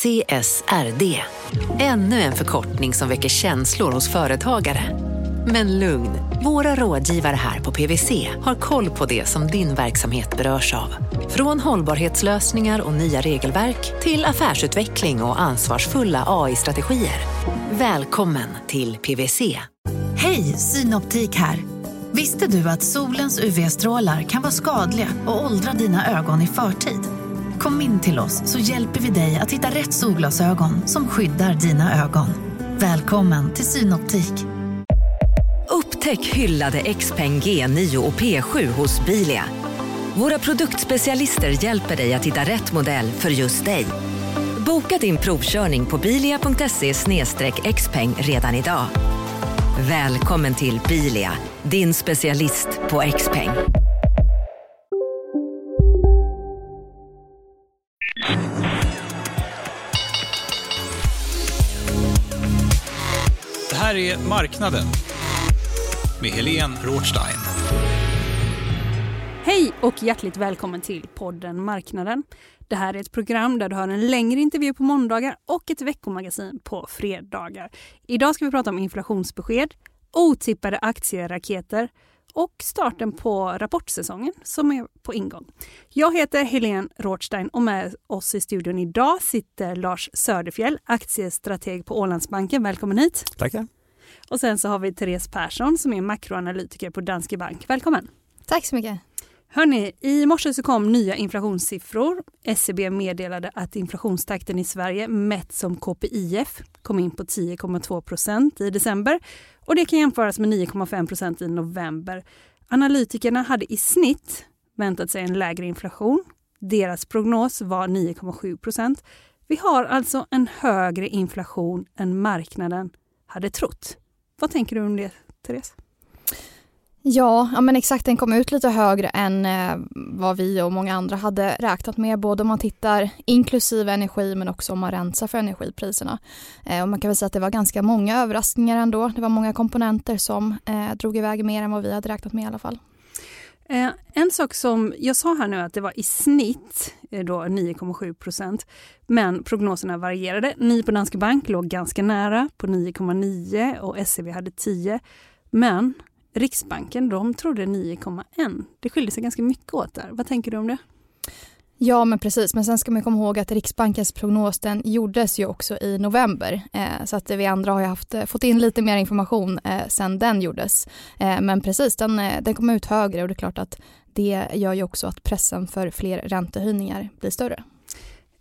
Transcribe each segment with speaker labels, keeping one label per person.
Speaker 1: CSRD. Ännu en förkortning som väcker känslor hos företagare. Men lugn, våra rådgivare här på PWC har koll på det som din verksamhet berörs av. Från hållbarhetslösningar och nya regelverk till affärsutveckling och ansvarsfulla AI-strategier. Välkommen till PWC.
Speaker 2: Hej, Synoptik här. Visste du att solens UV-strålar kan vara skadliga och åldra dina ögon i förtid? Kom in till oss så hjälper vi dig att hitta rätt solglasögon som skyddar dina ögon. Välkommen till Synoptik.
Speaker 1: Upptäck hyllade XPeng G9 och P7 hos Bilia. Våra produktspecialister hjälper dig att hitta rätt modell för just dig. Boka din provkörning på bilia.se xpeng redan idag. Välkommen till Bilia, din specialist på XPeng.
Speaker 3: Här är Marknaden med Helene Rothstein.
Speaker 4: Hej och hjärtligt välkommen till podden Marknaden. Det här är ett program där du har en längre intervju på måndagar och ett veckomagasin på fredagar. Idag ska vi prata om inflationsbesked, otippade aktieraketer och starten på rapportsäsongen som är på ingång. Jag heter Helene Rothstein och med oss i studion idag sitter Lars Söderfjell, aktiestrateg på Ålandsbanken. Välkommen hit!
Speaker 5: Tackar!
Speaker 4: Och sen så har vi Therese Persson som är makroanalytiker på Danske Bank. Välkommen!
Speaker 6: Tack så mycket!
Speaker 4: Hörni, i morse så kom nya inflationssiffror. SCB meddelade att inflationstakten i Sverige mätt som KPIF kom in på 10,2 procent i december och det kan jämföras med 9,5 procent i november. Analytikerna hade i snitt väntat sig en lägre inflation. Deras prognos var 9,7 procent. Vi har alltså en högre inflation än marknaden hade trott. Vad tänker du om det, Therese?
Speaker 6: Ja, ja men exakt den kom ut lite högre än eh, vad vi och många andra hade räknat med. Både om man tittar inklusive energi men också om man rensar för energipriserna. Eh, och man kan väl säga att det var ganska många överraskningar ändå. Det var många komponenter som eh, drog iväg mer än vad vi hade räknat med i alla fall.
Speaker 4: Eh, en sak som jag sa här nu att det var i snitt eh, då 9,7 procent. Men prognoserna varierade. Ni på Danske Bank låg ganska nära på 9,9 och SEB hade 10. Men Riksbanken de trodde 9,1. Det skiljer sig ganska mycket åt där. Vad tänker du om det?
Speaker 6: Ja men precis, men sen ska man komma ihåg att Riksbankens prognos den gjordes ju också i november. Eh, så att vi andra har ju haft, eh, fått in lite mer information eh, sen den gjordes. Eh, men precis, den, eh, den kom ut högre och det är klart att det gör ju också att pressen för fler räntehöjningar blir större.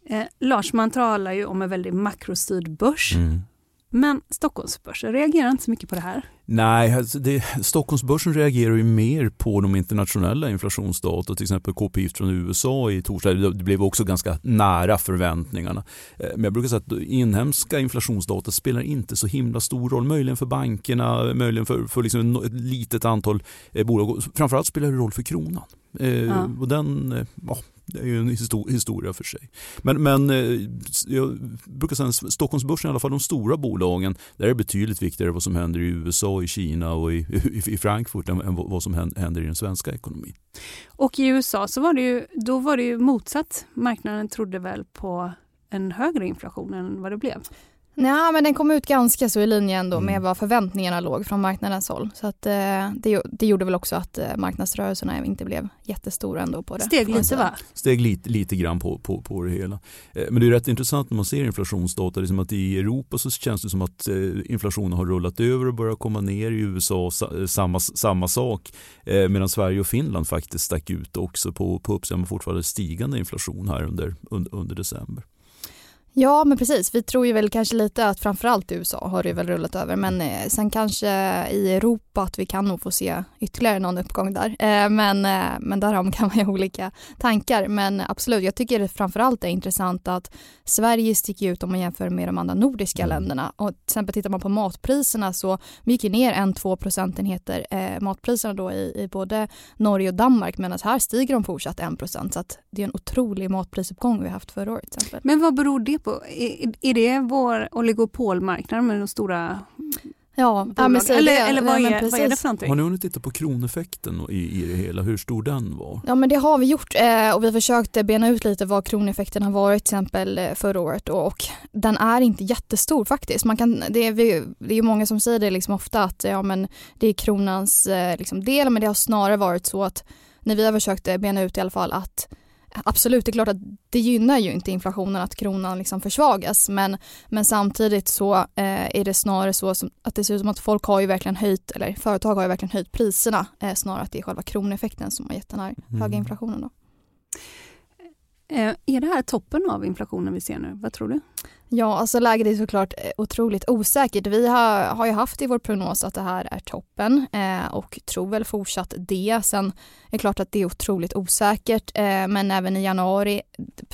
Speaker 4: Eh, Lars, man talar ju om en väldigt makrostyrd börs. Mm. Men Stockholmsbörsen reagerar inte så mycket på det här.
Speaker 5: Nej, alltså det, Stockholmsbörsen reagerar ju mer på de internationella inflationsdata, till exempel KPI från USA i torsdag. Det blev också ganska nära förväntningarna. Eh, men jag brukar säga att inhemska inflationsdata spelar inte så himla stor roll. Möjligen för bankerna, möjligen för, för liksom ett litet antal eh, bolag. Framförallt spelar det roll för kronan. Eh, ja. Och den, ja, det är ju en historia för sig. Men, men jag brukar säga att Stockholmsbörsen, i alla fall de stora bolagen, där är det betydligt viktigare vad som händer i USA, i Kina och i, i Frankfurt än vad som händer i den svenska ekonomin.
Speaker 4: Och i USA så var det ju, då var det ju motsatt. Marknaden trodde väl på en högre inflation än vad det blev.
Speaker 6: Ja, men den kom ut ganska så i linje ändå mm. med vad förväntningarna låg från marknadens håll. Så att, eh, det, det gjorde väl också att eh, marknadsrörelserna inte blev jättestora ändå på det.
Speaker 4: Steg lite va?
Speaker 5: Steg lite, lite grann på, på, på det hela. Eh, men det är rätt intressant när man ser inflationsdata. Liksom att I Europa så känns det som att eh, inflationen har rullat över och börjar komma ner. I USA sa, samma, samma sak. Eh, medan Sverige och Finland faktiskt stack ut också på, på uppsidan fortfarande stigande inflation här under, under, under december.
Speaker 6: Ja, men precis. Vi tror ju väl kanske lite att framförallt i USA har det väl rullat över, men eh, sen kanske i Europa att vi kan nog få se ytterligare någon uppgång där. Eh, men, eh, men därom kan man ju ha olika tankar. Men absolut, jag tycker det framförallt är intressant att Sverige sticker ut om man jämför med de andra nordiska mm. länderna. Och till exempel tittar man på matpriserna så vi gick ner en två procentenheter matpriserna då i, i både Norge och Danmark medan här stiger de fortsatt en procent. Så att det är en otrolig matprisuppgång vi haft förra året. Till
Speaker 4: exempel. Men vad beror det på? Är, är det vår oligopolmarknad med de stora
Speaker 6: Ja, ja men
Speaker 4: eller, eller vad,
Speaker 6: ja,
Speaker 4: är, vad är det för någonting?
Speaker 5: Har ni hunnit titta på kroneffekten i, i det hela, hur stor den var?
Speaker 6: Ja men det har vi gjort eh, och vi försökte bena ut lite vad kroneffekten har varit till exempel eh, förra året då, och den är inte jättestor faktiskt. Man kan, det, är, det är många som säger det liksom ofta att ja, men det är kronans eh, liksom del men det har snarare varit så att när vi har försökt bena ut i alla fall att Absolut, det är klart att det gynnar ju inte inflationen att kronan liksom försvagas men, men samtidigt så eh, är det snarare så som, att det ser ut som att folk har ju verkligen höjt, eller företag har ju verkligen höjt priserna eh, snarare att det är själva kroneffekten som har gett den här mm. höga inflationen. Då.
Speaker 4: Eh, är det här toppen av inflationen vi ser nu? Vad tror du?
Speaker 6: Ja, alltså läget är såklart eh, otroligt osäkert. Vi har, har ju haft i vår prognos att det här är toppen eh, och tror väl fortsatt det. Sen är det klart att det är otroligt osäkert, eh, men även i januari,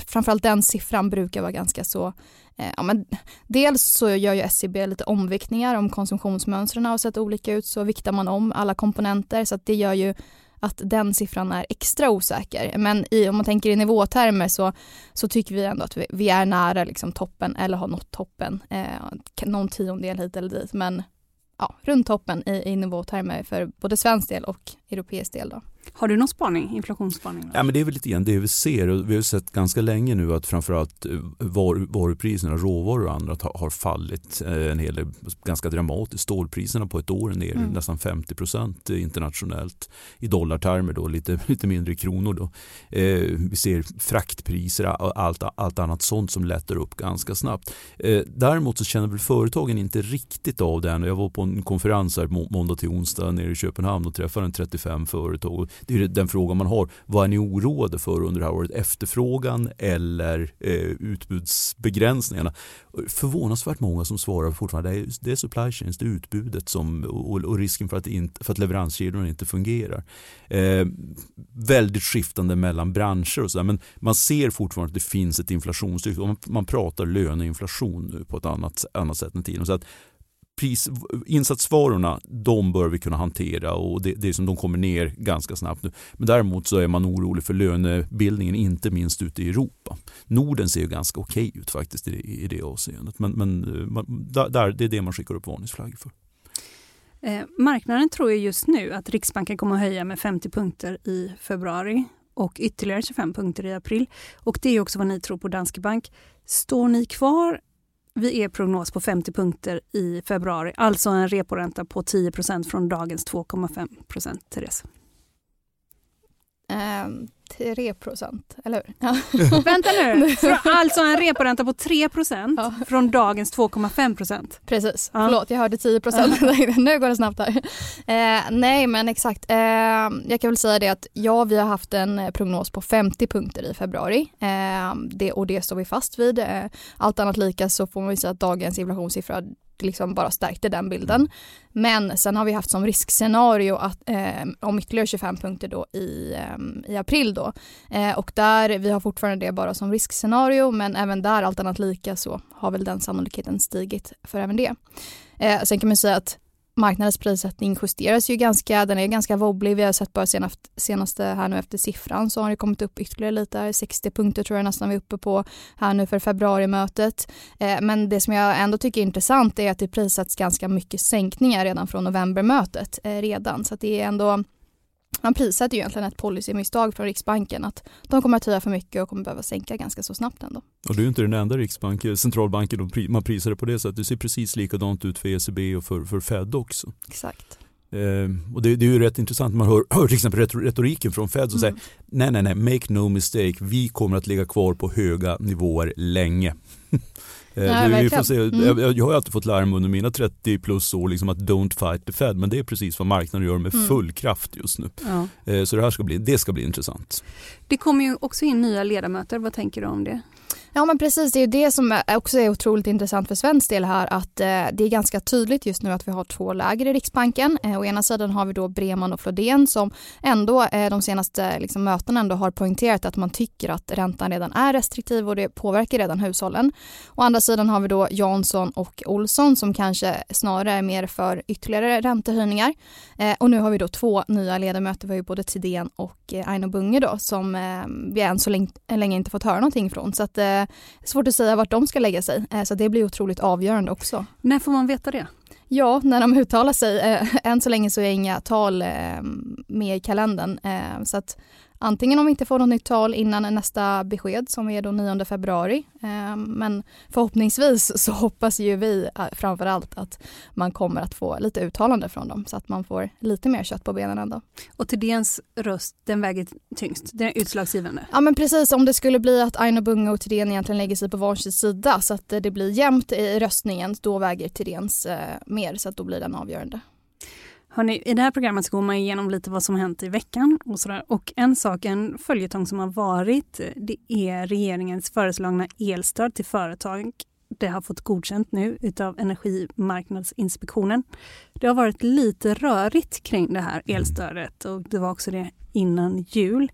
Speaker 6: framförallt den siffran brukar vara ganska så eh, Ja, men dels så gör ju SCB lite omviktningar om konsumtionsmönstren har sett olika ut så viktar man om alla komponenter så att det gör ju att den siffran är extra osäker. Men i, om man tänker i nivåtermer så, så tycker vi ändå att vi, vi är nära liksom toppen eller har nått toppen. Eh, någon tiondel hit eller dit men ja, runt toppen i, i nivåtermer för både svensk del och europeisk del. Då.
Speaker 4: Har du någon spaning, inflationsspaning?
Speaker 5: Ja, men det är väl lite grann det vi ser. Vi har sett ganska länge nu att framförallt eh, var, varupriserna, råvaror och annat har, har fallit eh, en hel del, ganska dramatiskt. Stålpriserna på ett år är ner mm. nästan 50 procent internationellt. I dollartermer då, lite, lite mindre i kronor. Då. Eh, vi ser fraktpriser och allt, allt annat sånt som lättar upp ganska snabbt. Eh, däremot så känner väl företagen inte riktigt av det än. Jag var på en konferens här måndag till onsdag nere i Köpenhamn och träffade en 35 företag det är den frågan man har. Vad är ni oroade för under det här året? Efterfrågan eller eh, utbudsbegränsningarna? Förvånansvärt många som svarar fortfarande det är, det är supply chains, det är utbudet som, och, och risken för att, inte, för att leveranskedjorna inte fungerar. Eh, väldigt skiftande mellan branscher och sådär men man ser fortfarande att det finns ett inflationstryck. Man, man pratar löneinflation nu på ett annat, annat sätt än tidigare. Så att pris, insatsvarorna, de bör vi kunna hantera och det, det är som de kommer ner ganska snabbt nu. Men däremot så är man orolig för lönebildningen, inte minst ute i Europa. Norden ser ju ganska okej ut faktiskt i, i det avseendet. Men, men eh, man, där, det är det man skickar upp varningsflaggor för.
Speaker 4: Eh, marknaden tror ju just nu att Riksbanken kommer att höja med 50 punkter i februari och ytterligare 25 punkter i april. Och det är också vad ni tror på Danske Bank. Står ni kvar vi är prognos på 50 punkter i februari, alltså en reporänta på 10% från dagens 2,5 Therese.
Speaker 6: Um, 3 procent, eller hur? Ja.
Speaker 4: Vänta nu, alltså en reporänta på 3 procent ja. från dagens 2,5 procent.
Speaker 6: Precis, ja. förlåt jag hörde 10 procent, nu går det snabbt här. Eh, nej men exakt, eh, jag kan väl säga det att ja vi har haft en prognos på 50 punkter i februari eh, det, och det står vi fast vid. Eh, allt annat lika så får man säga att dagens inflationssiffra liksom bara stärkte den bilden. Men sen har vi haft som riskscenario att, eh, om ytterligare 25 punkter då i, eh, i april då. Eh, och där, vi har fortfarande det bara som riskscenario men även där allt annat lika så har väl den sannolikheten stigit för även det. Eh, sen kan man säga att marknadens prissättning justeras ju ganska, den är ganska wobblig. Vi har sett bara senast, senaste här nu efter siffran så har det kommit upp ytterligare lite, 60 punkter tror jag nästan vi är uppe på här nu för februarimötet. Eh, men det som jag ändå tycker är intressant är att det prissätts ganska mycket sänkningar redan från novembermötet eh, redan så att det är ändå man prissätter ju egentligen ett policymisstag från Riksbanken att de kommer att höja för mycket och kommer behöva sänka ganska så snabbt ändå.
Speaker 5: Och du är inte den enda riksbanken, eh, centralbanken man prisar det på det sättet. Det ser precis likadant ut för ECB och för, för Fed också.
Speaker 6: Exakt.
Speaker 5: Eh, och det, det, är ju rätt intressant, man hör, hör till exempel retoriken från Fed som mm. säger nej, nej, nej, make no mistake, vi kommer att ligga kvar på höga nivåer länge. Eh, ja, vi får se. Mm. Jag, jag har alltid fått lära mig under mina 30 plus år liksom att don't fight the Fed men det är precis vad marknaden gör med mm. full kraft just nu. Ja. Eh, så det här ska bli, det ska bli intressant.
Speaker 4: Det kommer ju också in nya ledamöter, vad tänker du om det?
Speaker 6: Ja men precis, det är ju det som också är otroligt intressant för svensk del här att eh, det är ganska tydligt just nu att vi har två läger i Riksbanken. Eh, å ena sidan har vi då Breman och Flodén som ändå eh, de senaste eh, liksom, mötena ändå har poängterat att man tycker att räntan redan är restriktiv och det påverkar redan hushållen. Å andra sidan har vi då Jansson och Olsson som kanske snarare är mer för ytterligare räntehöjningar. Eh, och nu har vi då två nya ledamöter, vi har ju både Tidén och eh, Aino Bunge då som eh, vi än så länge, länge inte fått höra någonting från. Så att, eh, svårt att säga vart de ska lägga sig. Eh, så det blir otroligt avgörande också.
Speaker 4: När får man veta det?
Speaker 6: Ja, när de uttalar sig. Eh, än så länge så är inga tal eh, med i kalendern. Så att antingen om vi inte får något nytt tal innan nästa besked som är då 9 februari. Eh, men förhoppningsvis så hoppas ju vi eh, framförallt att man kommer att få lite uttalande från dem så att man får lite mer kött på benen ändå.
Speaker 4: Och Thedéens röst, den väger tyngst, den är utslagsgivande?
Speaker 6: Ja men precis, om det skulle bli att Aino Bunga och Thedéen egentligen lägger sig på varsin sida så att det blir jämnt i röstningen, då väger Thedéens eh, mer så att då blir den avgörande.
Speaker 4: Hörrni, I det här programmet så går man igenom lite vad som hänt i veckan. Och, sådär. och En sak, en följetong som har varit, det är regeringens föreslagna elstöd till företag. Det har fått godkänt nu utav Energimarknadsinspektionen. Det har varit lite rörigt kring det här elstödet och det var också det innan jul.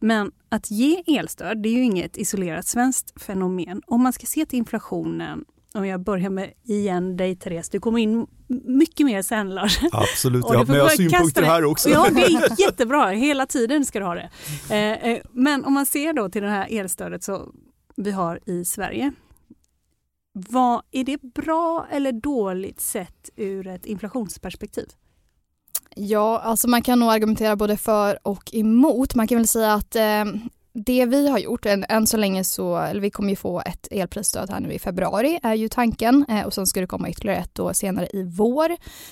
Speaker 4: Men att ge elstöd, det är ju inget isolerat svenskt fenomen. Om man ska se till inflationen om jag börjar med igen dig Therese, du kommer in mycket mer sen Lars.
Speaker 5: Absolut, ja, men jag har synpunkter här också.
Speaker 4: Ja, det är jättebra, hela tiden ska du ha det. Eh, eh, men om man ser då till det här elstödet som vi har i Sverige. Vad, är det bra eller dåligt sett ur ett inflationsperspektiv?
Speaker 6: Ja, alltså man kan nog argumentera både för och emot. Man kan väl säga att eh, det vi har gjort, än, än så länge så, eller vi kommer ju få ett elprisstöd här nu i februari är ju tanken eh, och sen ska det komma ytterligare ett då senare i vår.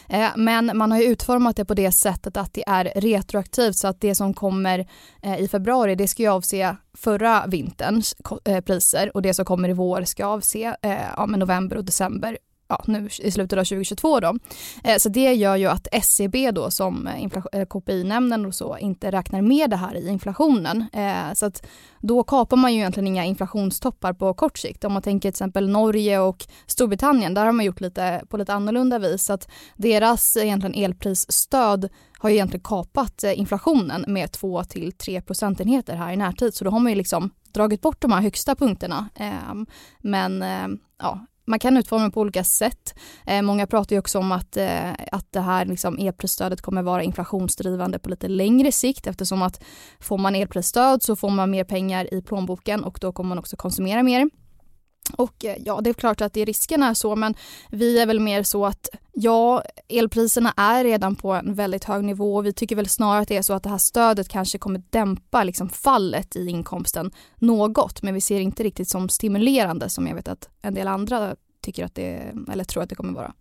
Speaker 6: Eh, men man har ju utformat det på det sättet att det är retroaktivt så att det som kommer eh, i februari det ska ju avse förra vinterns eh, priser och det som kommer i vår ska avse eh, ja, november och december ja, nu i slutet av 2022 då. Eh, så det gör ju att SCB då som eh, KPI-nämnden och så inte räknar med det här i inflationen. Eh, så att då kapar man ju egentligen inga inflationstoppar på kort sikt. Om man tänker till exempel Norge och Storbritannien, där har man gjort lite på lite annorlunda vis. Så att deras egentligen elprisstöd har ju egentligen kapat inflationen med 2 till 3 procentenheter här i närtid. Så då har man ju liksom dragit bort de här högsta punkterna. Ehm, men ja, man kan utforma det på olika sätt. Eh, många pratar ju också om att, eh, att det här liksom elprisstödet kommer vara inflationsdrivande på lite längre sikt eftersom att får man elprisstöd så får man mer pengar i plånboken och då kommer man också konsumera mer. Och eh, ja, det är klart att det risken är så, men vi är väl mer så att ja, elpriserna är redan på en väldigt hög nivå och vi tycker väl snarare att det är så att det här stödet kanske kommer dämpa liksom fallet i inkomsten något, men vi ser inte riktigt som stimulerande som jag vet att en del andra tycker att det, eller tror att det kommer vara.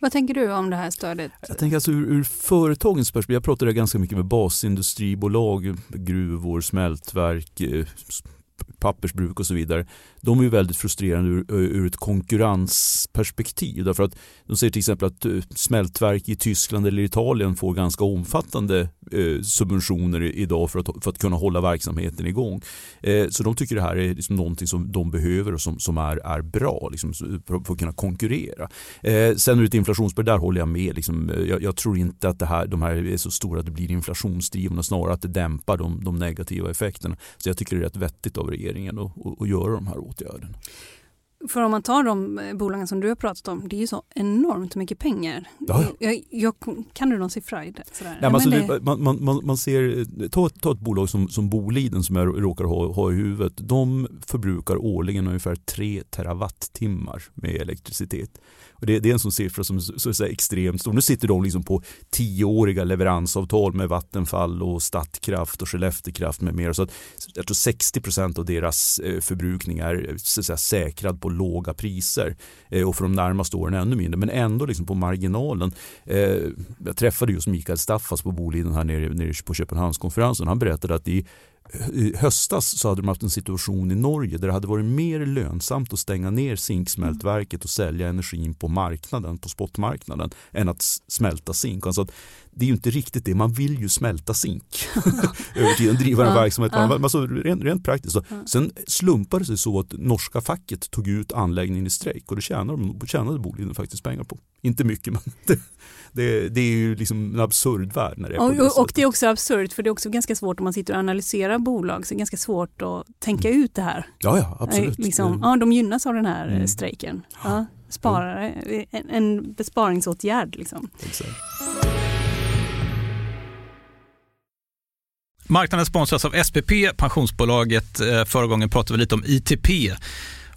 Speaker 4: Vad tänker du om det här stödet?
Speaker 5: Jag tänker alltså ur, ur företagens perspektiv, jag pratade ganska mycket med basindustribolag, gruvor, smältverk, eh, pappersbruk och så vidare de är ju väldigt frustrerande ur, ur ett konkurrensperspektiv. Därför att de säger till exempel att smältverk i Tyskland eller Italien får ganska omfattande eh, subventioner idag för att, för att kunna hålla verksamheten igång. Eh, så de tycker det här är liksom någonting som de behöver och som, som är, är bra liksom, för, för, att kunna konkurrera. Eh, sen ur ett inflationsperspektiv, där håller jag med. Liksom, jag, jag, tror inte att det här, de här är så stora att det blir inflationsdrivna, snarare att det dämpar de, de negativa effekterna. Så jag tycker det är rätt vettigt av regeringen att, att, att göra de här åtgärden.
Speaker 4: För om man tar de eh, bolagen som du har pratat om, det är ju så enormt mycket pengar.
Speaker 5: Ja, ja.
Speaker 4: Jag, jag, kan du någon siffra?
Speaker 5: Sådär? Nej, alltså, det... man, man, man, ser, ta, ta ett bolag som, som Boliden som jag råkar ha, ha i huvudet. De förbrukar årligen ungefär 3 terawattimmar med elektricitet. Och det, det är en sån siffra som så, är extremt stor. Nu sitter de liksom på tioåriga leveransavtal med Vattenfall och Statkraft och Skelleftekraft med mera. Så att, jag tror 60 procent av deras eh, förbrukning är så säga, säkrad på låga priser eh, och för de närmaste åren ännu mindre. Men ändå liksom på marginalen. Eh, jag träffade just Mikael Staffas på Boliden här nere, nere på Köpenhamnskonferensen. Han berättade att i i höstas så hade de haft en situation i Norge där det hade varit mer lönsamt att stänga ner zinksmältverket och sälja energin på marknaden, på spotmarknaden, än att smälta zink. Alltså det är ju inte riktigt det, man vill ju smälta zink över tiden, driva en verksamhet. Alltså, rent, rent praktiskt. Så. Sen slumpade det sig så att norska facket tog ut anläggningen i strejk och det tjänade, tjänade Boliden faktiskt pengar på. Inte mycket men det, det, är ju liksom en absurd värld. När det är
Speaker 4: och, det och det är också absurt för det är också ganska svårt om man sitter och analyserar bolag så det är ganska svårt att tänka mm. ut det här.
Speaker 5: Ja, ja absolut.
Speaker 4: Liksom, ja, de gynnas av den här mm. strejken. Ja, sparare, en, en besparingsåtgärd. Liksom. Exakt.
Speaker 3: Marknaden sponsras av SPP, pensionsbolaget. Eh, förra gången pratade vi lite om ITP.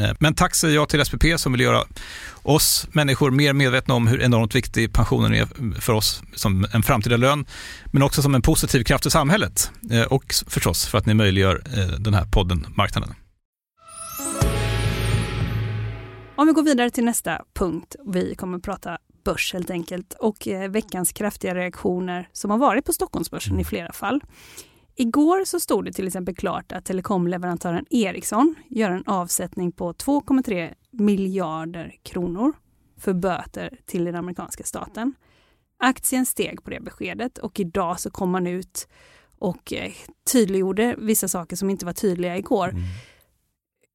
Speaker 3: Eh, men tack säger jag till SPP som vill göra oss människor mer medvetna om hur enormt viktig pensionen är för oss som en framtida lön, men också som en positiv kraft i samhället eh, och förstås för att ni möjliggör eh, den här podden Marknaden.
Speaker 4: Om vi går vidare till nästa punkt. Vi kommer att prata börs helt enkelt och veckans kraftiga reaktioner som har varit på Stockholmsbörsen i flera fall. Igår så stod det till exempel klart att telekomleverantören Ericsson gör en avsättning på 2,3 miljarder kronor för böter till den amerikanska staten. Aktien steg på det beskedet och idag så kom man ut och eh, tydliggjorde vissa saker som inte var tydliga igår. Mm.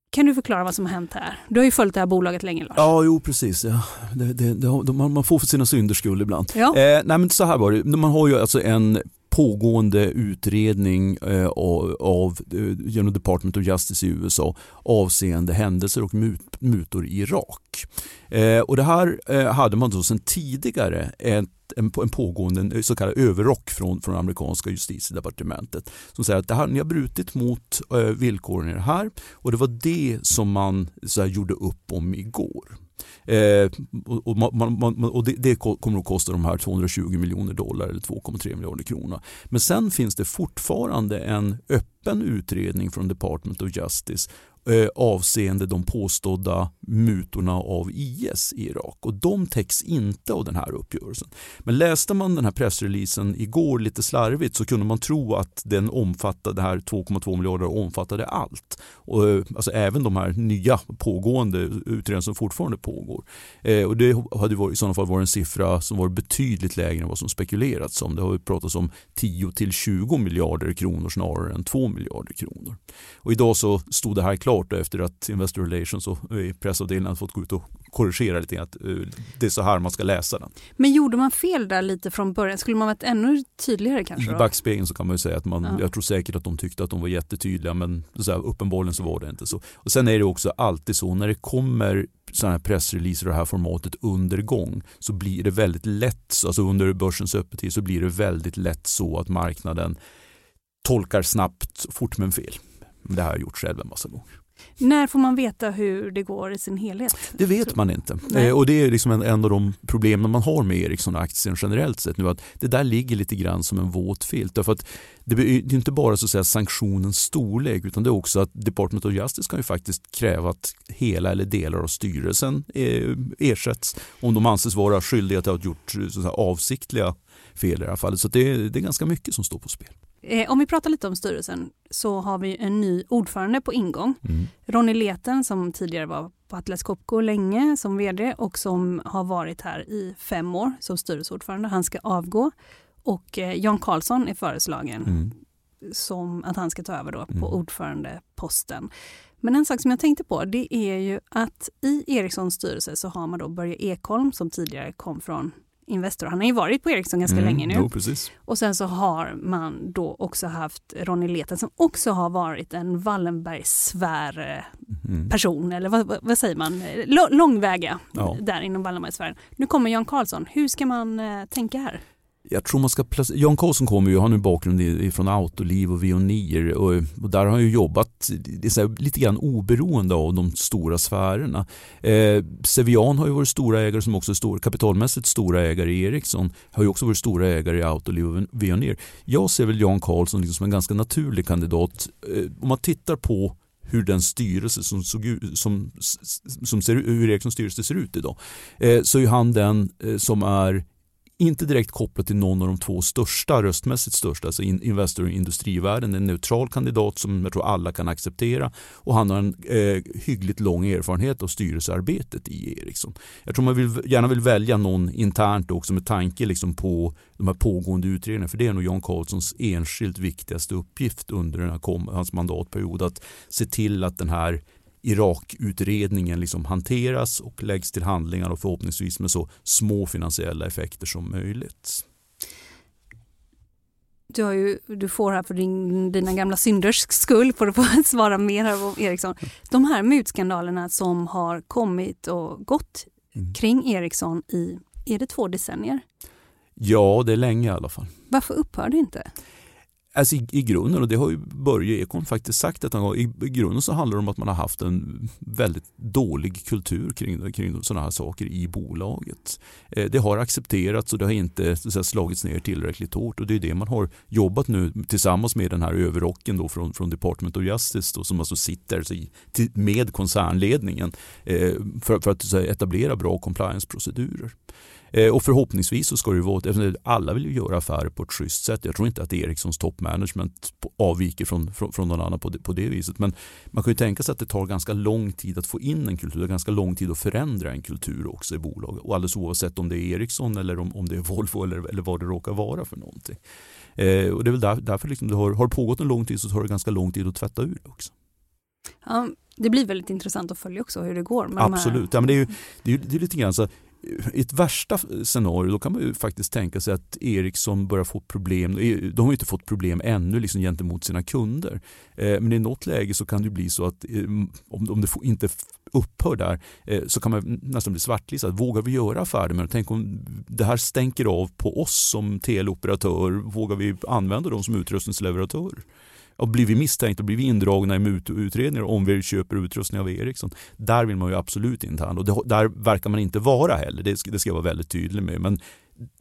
Speaker 4: Kan du förklara vad som har hänt här? Du har ju följt det här bolaget länge Lars.
Speaker 5: Ja, jo precis. Ja. Det, det, det, man får för sina synder skull ibland.
Speaker 4: Ja.
Speaker 5: Eh, nej, men så här var det. Man har ju alltså en pågående utredning eh, av, eh, genom Department of Justice i USA avseende händelser och mut, mutor i Irak. Eh, och det här hade man då sedan tidigare ett en, en pågående så kallad överrock från, från amerikanska justitiedepartementet som säger att det här, ni har brutit mot eh, villkoren i det här och det var det som man så här, gjorde upp om igår. Eh, och, man, man, och det, det, kommer att kosta de här 220 miljoner dollar eller 2,3 miljarder kronor. Men sen finns det fortfarande en öppen utredning från Department of Justice eh, avseende de påstådda mutorna av IS i Irak och de täcks inte av den här uppgörelsen. Men läste man den här pressreleasen igår lite slarvigt så kunde man tro att den omfattade, det här 2,2 miljarder omfattade allt. Och, eh, alltså även de här nya pågående utredningarna som fortfarande pågår. Eh, och det hade varit, i sådana fall varit en siffra som var betydligt lägre än vad som spekulerats om. Det har pratats om 10 till 20 miljarder kronor snarare än 2 miljarder kronor. Och idag så stod det här klart efter att Investor Relations och pressavdelningen fått gå ut och korrigera lite att eh, det är så här man ska läsa den.
Speaker 4: Men gjorde man fel där lite från början? Skulle man varit ännu tydligare kanske?
Speaker 5: I backspegeln så kan man ju säga att man, ja. jag tror säkert att de tyckte att de var jättetydliga men så här, uppenbarligen så var det inte så. Och Sen är det också alltid så när det kommer sådana här pressreleaser och det här formatet under gång så blir det väldigt lätt, alltså under börsens öppettid så blir det väldigt lätt så att marknaden tolkar snabbt fort men fel. Det har jag gjort själv en massa gånger.
Speaker 4: När får man veta hur det går i sin helhet?
Speaker 5: Det vet man inte. Eh, och Det är liksom en, en, av de problemen man har med Ericsson-aktien generellt sett nu. att Det där ligger lite grann som en våt filt. Därför att det är inte bara så att säga, sanktionens storlek utan det är också att Department of Justice kan ju faktiskt kräva att hela eller delar av styrelsen eh, ersätts om de anses vara skyldiga till att ha gjort så att säga, avsiktliga fel i det här fallet. Så det det är ganska mycket som står på spel.
Speaker 4: Eh, om vi pratar lite om styrelsen så har vi en ny ordförande på ingång. Mm. Ronny Leten som tidigare var på Atlas Copco länge som vd och som har varit här i fem år som styrelseordförande. Han ska avgå och eh, Jan Karlsson är föreslagen
Speaker 5: Mm.
Speaker 4: som att han ska ta över då på
Speaker 5: Mm.
Speaker 4: ordförandeposten. Men en sak som jag tänkte på det är ju att i Ericssons styrelse så har man då Börje Ekholm som tidigare kom från Investor. Han har ju varit på Ericsson ganska
Speaker 5: Mm,
Speaker 4: länge nu.
Speaker 5: Jo.
Speaker 4: Och sen så har man då också haft Ronny Leten som också har varit en Wallenbergsfär
Speaker 5: Mm.
Speaker 4: person, eller vad, vad, säger man, L- långväga
Speaker 5: Ja.
Speaker 4: där inom Wallenbergsfärden. Nu kommer Jan Karlsson, hur ska man eh, tänka här?
Speaker 5: Jag tror man ska placera, Jan Karlsson kommer ju, har nu bakgrund från Autoliv och Veoneer och, och där har han ju jobbat det är så här, lite grann oberoende av de stora sfärerna. Eh, Cevian har ju varit stora ägare som också är stor, kapitalmässigt stora ägare i Ericsson, har ju också varit stora ägare i Autoliv och Veoneer. Jag ser väl Jan Karlsson liksom som en ganska naturlig kandidat. Eh, om man tittar på hur den styrelse som, såg ut, som, som ser, hur Ericssons styrelse ser ut idag, eh, så är han den eh, som är inte direkt kopplat till någon av de två största, röstmässigt största, alltså Investor och Industrivärden, En neutral kandidat som jag tror alla kan acceptera. Och han har en eh, hyggligt lång erfarenhet av styrelsearbetet i Ericsson. Jag tror man vill, gärna vill välja någon internt också med tanke liksom på de här pågående utredningarna. För det är nog Jan Karlssons enskilt viktigaste uppgift under den här hans mandatperiod. Att se till att den här Irak-utredningen liksom hanteras och läggs till handlingar och förhoppningsvis med så små finansiella effekter som möjligt.
Speaker 4: Du, har ju, du får här för din, dina gamla synders skull får du få svara mer här om Ericsson. De här mutskandalerna som har kommit och gått
Speaker 5: Mm.
Speaker 4: kring Ericsson i, är det två decennier?
Speaker 5: Ja, det är länge i alla fall.
Speaker 4: Varför upphör det inte?
Speaker 5: Alltså i, I grunden, och det har ju Börje Ekholm faktiskt sagt att han har, i, i grunden så handlar det om att man har haft en väldigt dålig kultur kring, kring sådana här saker i bolaget. Eh, det har accepterats och det har inte så slagits ner tillräckligt hårt och det är det man har jobbat nu tillsammans med den här överrocken då från, från Department of Justice då, som alltså sitter så i, till, med koncernledningen eh, för, för att så här, etablera bra compliance-procedurer. Eh, Och förhoppningsvis så ska det vara, eftersom alla vill ju göra affärer på ett schysst sätt. Jag tror inte att Ericssons toppmanagement avviker från, från, från någon annan på det, på det viset. Men man kan ju tänka sig att det tar ganska lång tid att få in en kultur, ganska lång tid att förändra en kultur också i bolag. Och alldeles oavsett om det är Ericsson eller om, om det är Volvo eller, eller vad det råkar vara för någonting. Eh, och det är väl där, därför liksom det har, har pågått en lång tid så tar det ganska lång tid att tvätta ur det också.
Speaker 4: Ja, det blir väldigt intressant att följa också hur det går. Med de här-
Speaker 5: Absolut. Ja, men det, är ju, det, är, det är lite grann så i ett värsta scenario då kan man ju faktiskt tänka sig att Ericsson börjar få problem. De har ju inte fått problem ännu liksom gentemot sina kunder. Eh, men i något läge så kan det bli så att eh, om det inte upphör där eh, så kan man nästan bli svartlistad. Vågar vi göra affärer med dem? Tänk om det här stänker av på oss som teleoperatör. Vågar vi använda dem som utrustningsleverantör? Och blir vi misstänkta, blir vi indragna i mututredningar om vi köper utrustning av Ericsson. Där vill man ju absolut inte handla och det, där verkar man inte vara heller. Det ska, det ska jag vara väldigt tydlig med. Men